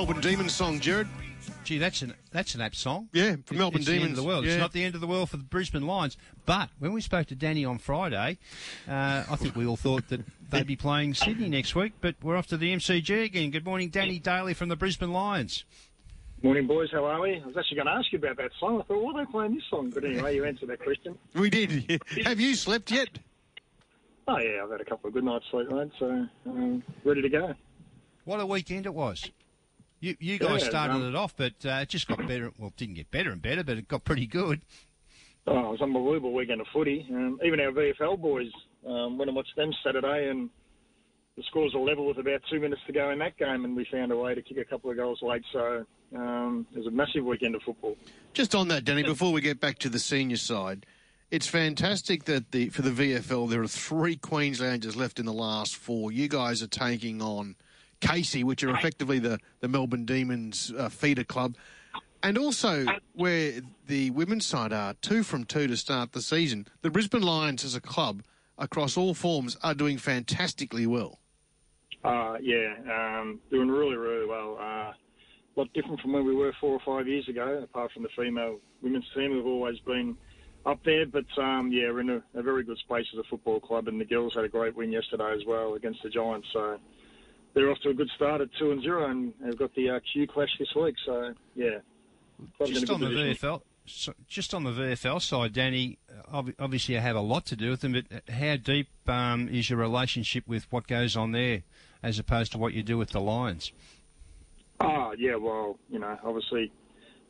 Melbourne Demons song, Jared. Gee, that's an that's an apt song. Yeah, for Melbourne it's the Demons. end of the world. Yeah. It's not the end of the world for the Brisbane Lions. But when we spoke to Danny on Friday, uh, I think we all thought that they'd be playing Sydney next week. But we're off to the MCG again. Good morning, Danny Daly from the Brisbane Lions. Morning, boys. How are we? I was actually going to ask you about that song. I thought, why are they playing this song? But anyway, you answered that question. We did. Have you slept yet? Oh, yeah, I've had a couple of good nights sleep, mate, so um, ready to go. What a weekend it was. You you guys Yeah, started um, it off, but uh, it just got better. Well, it didn't get better and better, but it got pretty good. Oh, it was an unbelievable weekend of footy. Um, even our VFL boys, um, went and watched them Saturday, and the scores were level with about two minutes to go in that game, and we found a way to kick a couple of goals late. So um, it was a massive weekend of football. Just on that, Danny, before we get back to the senior side, it's fantastic that the for the VFL there are three Queenslanders left in the last four. You guys are taking on Casey, which are effectively the, the Melbourne Demons uh, feeder club. And also, where the women's side are, two from two to start the season, the Brisbane Lions as a club, across all forms, are doing fantastically well. Uh, yeah, um, doing really, really well. Uh, a lot different from where we were four or five years ago, apart from the female women's team. We've always been up there, but um, yeah, we're in a, a very good space as a football club, and the girls had a great win yesterday as well against the Giants. So they're off to a good start at two and zero, and they've got the uh, Q clash this week. So yeah, club's in a Just on the position. VFL, so just on the VFL side, Danny. uh, Obviously, you have a lot to do with them, but how deep um, is your relationship with what goes on there, as opposed to what you do with the Lions? Ah, yeah, well, you know, obviously,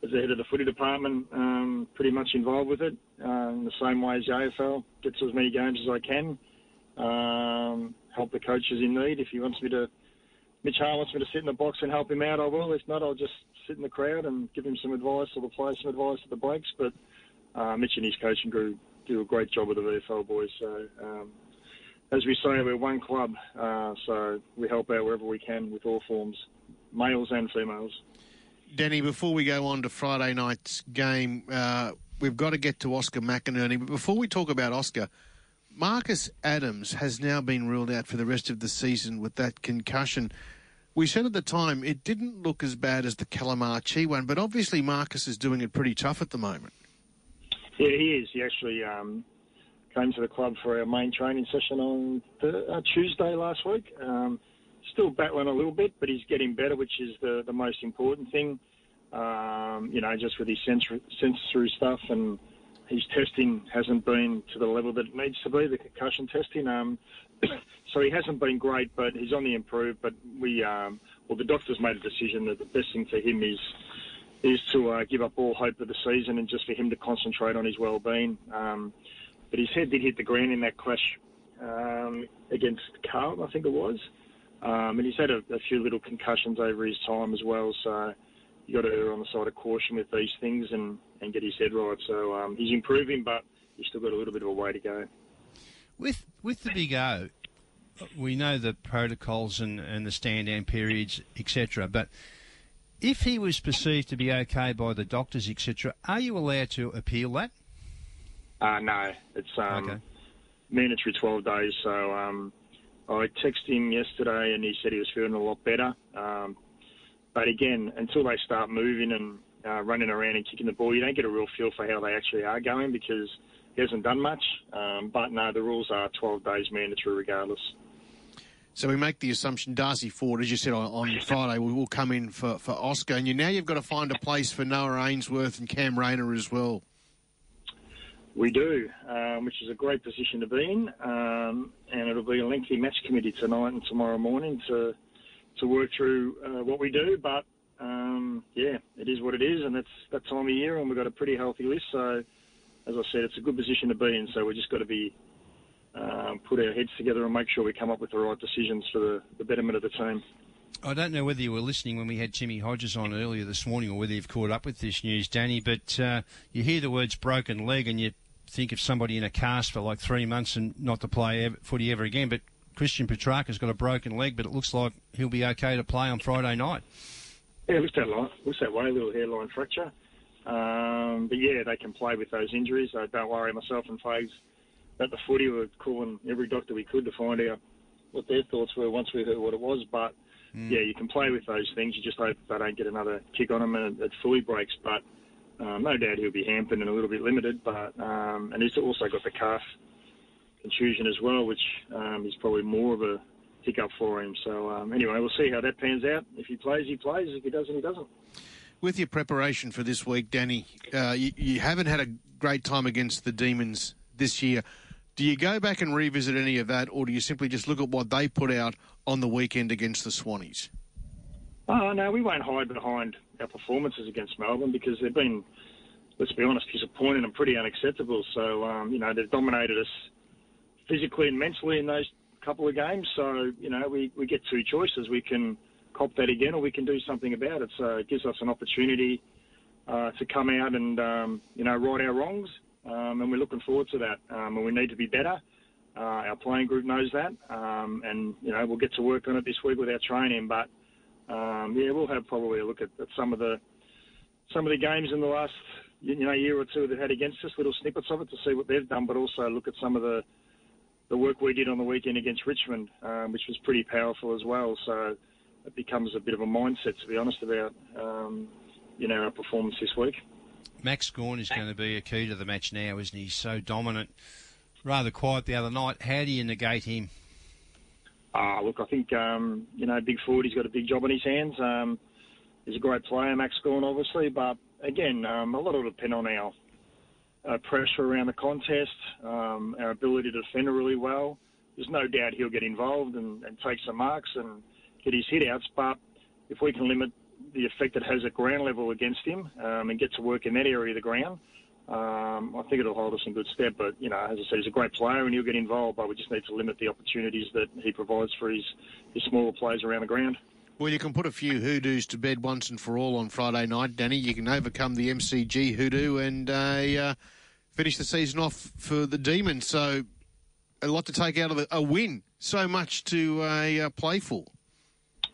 as the head of the footy department, um, pretty much involved with it uh, in the same way as the AFL. Get to as many games as I can. Um, help the coaches in need. If he wants me to, Mitch Hahn wants me to sit in the box and help him out, I will. If not, I'll just sit in the crowd and give him some advice or the players some advice at the breaks. But uh, Mitch and his coaching group do a great job with the VFL boys. So, um, as we say, we're one club, uh, so we help out wherever we can with all forms, males and females. Danny, before we go on to Friday night's game, uh, we've got to get to Oscar McInerney. But before we talk about Oscar, Marcus Adams has now been ruled out for the rest of the season with that concussion. We said at the time it didn't look as bad as the Calamarchi one, but obviously Marcus is doing it pretty tough at the moment. Yeah, he is. He actually um, came to the club for our main training session on the, uh, Tuesday last week. Um, still battling a little bit, but he's getting better, which is the, the most important thing. Um, you know, just with his sensory, sensory stuff and his testing hasn't been to the level that it needs to be, the concussion testing. Um, so he hasn't been great, but he's on the improve. But we, um, well, the doctors made a decision that the best thing for him is is to uh, give up all hope of the season and just for him to concentrate on his well-being. Um, but his head did hit the ground in that clash um, against Carl, I think it was. Um, and he's had a, a few little concussions over his time as well. So you got to err on the side of caution with these things and, and get his head right. So um, he's improving, but he's still got a little bit of a way to go. With with the Big O, we know the protocols and, and the stand down periods, etc. But if he was perceived to be okay by the doctors, etc., are you allowed to appeal that? Uh, no, it's um, Okay. mandatory 12 days. So um, I texted him yesterday and he said he was feeling a lot better. Um, but again, until they start moving and uh, running around and kicking the ball, you don't get a real feel for how they actually are going because he hasn't done much. Um, but no, the rules are 12 days mandatory regardless. So we make the assumption Darcy Fort, as you said on, on Friday, will, will come in for, for Oscar. And you now you've got to find a place for Noah Answerth and Cam Rayner as well. We do, um, which is a great position to be in, um, and it'll be a lengthy match committee tonight and tomorrow morning to to work through uh, what we do. But um, yeah, it is what it is, and it's that time of year, and we've got a pretty healthy list. So, as I said, it's a good position to be in. So we've just got to be um, put our heads together and make sure we come up with the right decisions for the, the betterment of the team. I don't know whether you were listening when we had Timmy Hodges on earlier this morning or whether you've caught up with this news, Danny, but uh, you hear the words broken leg and you think of somebody in a cast for like three months and not to play ever, footy ever again. But Christian Petracca's got a broken leg, but it looks like he'll be okay to play on Friday night. Yeah, it looks that line, looks that way, a little hairline fracture. Um, but yeah, they can play with those injuries. So don't worry, myself and Fages at the footy were calling every doctor we could to find out what their thoughts were once we heard what it was. But mm. yeah, you can play with those things. You just hope they don't get another kick on them and it, it fully breaks. But um, no doubt he'll be hampered and a little bit limited. But um, and he's also got the calf contusion as well, which um, is probably more of a hiccup for him. So um, anyway, we'll see how that pans out. If he plays, he plays. If he doesn't, he doesn't. With your preparation for this week, Danny, uh, you, you haven't had a great time against the Demons this year. Do you go back and revisit any of that, or do you simply just look at what they put out on the weekend against the Swannies? Oh, no, we won't hide behind our performances against Melbourne because they've been, let's be honest, disappointing and pretty unacceptable. So, um, you know, they've dominated us physically and mentally in those couple of games. So, you know, we, we get two choices. We can cop that again or we can do something about it. So it gives us an opportunity uh, to come out and, um, you know, right our wrongs. Um, and we're looking forward to that. Um, and we need to be better. Uh, our playing group knows that. Um, and, you know, we'll get to work on it this week with our training. But, um, yeah, we'll have probably a look at, at some of the some of the games in the last you know year or two they've had against us, little snippets of it to see what they've done, but also look at some of the the work we did on the weekend against Richmond, um, which was pretty powerful as well. So it becomes a bit of a mindset, to be honest, about um, you know our performance this week. Max Gawn is going to be a key to the match now, isn't he? He's so dominant, rather quiet the other night. How do you negate him? Ah, look, I think um, you know, big forward. He's got a big job on his hands. Um, he's a great player, Max Gawn, obviously, but again, um, a lot will depend on our uh, pressure around the contest, um, our ability to defend really well. There's no doubt he'll get involved and, and take some marks and get his hit outs, but if we can limit the effect it has at ground level against him um, and get to work in that area of the ground, um, I think it'll hold us in good stead. But, you know, as I said, he's a great player and he'll get involved, but we just need to limit the opportunities that he provides for his, his smaller players around the ground. Well, you can put a few hoodoos to bed once and for all on Friday night, Danny. You can overcome the MCG hoodoo and uh, uh, finish the season off for the Demons. So, a lot to take out of the, a win. So much to uh, play for.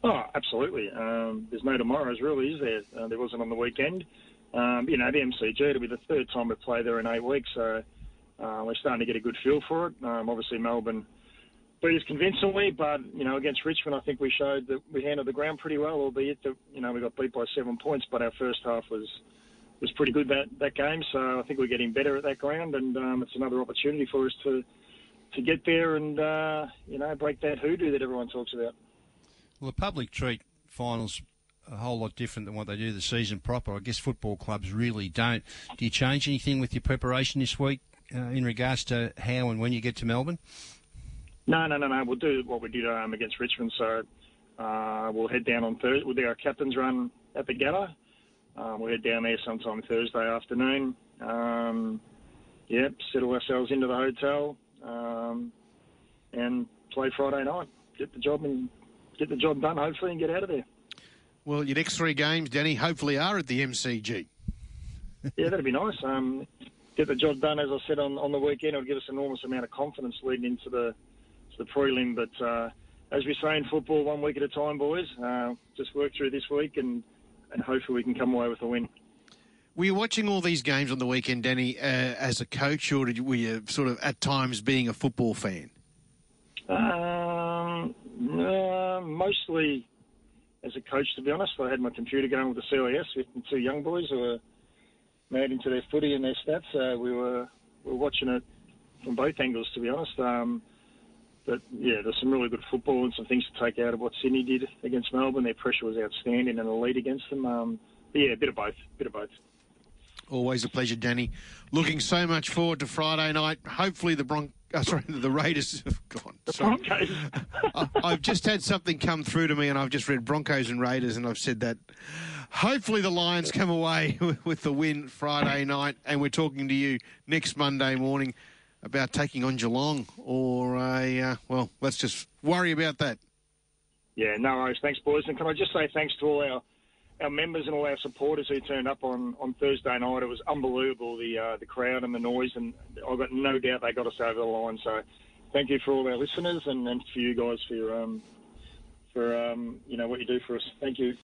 Oh, absolutely. Um, there's no tomorrows, really, is there? Uh, there wasn't on the weekend. Um, you know, the MCG, it'll be the third time we play there in eight weeks, so uh, we're starting to get a good feel for it. Um, obviously, Melbourne beat us convincingly, but you know against Richmond, I think we showed that we handled the ground pretty well, albeit that you know we got beat by seven points. But our first half was was pretty good that that game, so I think we're getting better at that ground, and um, it's another opportunity for us to to get there and uh, you know break that hoodoo that everyone talks about. Well, the public treat finals a whole lot different than what they do the season proper. I guess football clubs really don't. Do you change anything with your preparation this week uh, in regards to how and when you get to Melbourne? No, no, no, no. We'll do what we did um, against Richmond. So uh, we'll head down on Thursday. We'll do our captain's run at the Gabba. Um, we'll head down there sometime Thursday afternoon. Um, yep, settle ourselves into the hotel um, and play Friday night. Get the job and get the job done, hopefully, and get out of there. Well, your next three games, Danny, hopefully are at the MCG. yeah, that'd be nice. Um, get the job done, as I said on, on the weekend. It'll give us an enormous amount of confidence leading into the the prelim. But uh, as we say in football, one week at a time, boys. Uh, just work through this week and, and hopefully we can come away with a win. Were you watching all these games on the weekend, Danny, uh, as a coach, or did you, were you sort of at times being a football fan? Um, uh, mostly as a coach, to be honest. I had my computer going with the CIS with the two young boys who were mad into their footy and their stats. Uh, we were we were watching it from both angles, to be honest. Um, but yeah, there's some really good football and some things to take out of what Sydney did against Melbourne. Their pressure was outstanding and lead against them. Um, but yeah, a bit of both, a bit of both. Always a pleasure, Danny. Looking so much forward to Friday night. Hopefully the Bron- uh, sorry, the Raiders have gone. The sorry. Broncos. I've just had something come through to me, and I've just read Broncos and Raiders, and I've said that. Hopefully the Lions come away with the win Friday night, and we're talking to you next Monday morning about taking on Geelong or a, uh, well, let's just worry about that. Yeah, no worries. Thanks, boys. And can I just say thanks to all our, our members and all our supporters who turned up on, on Thursday night. It was unbelievable, the uh, the crowd and the noise, and I've got no doubt they got us over the line. So thank you for all our listeners and, and for you guys for your, um, for um, you know what you do for us. Thank you.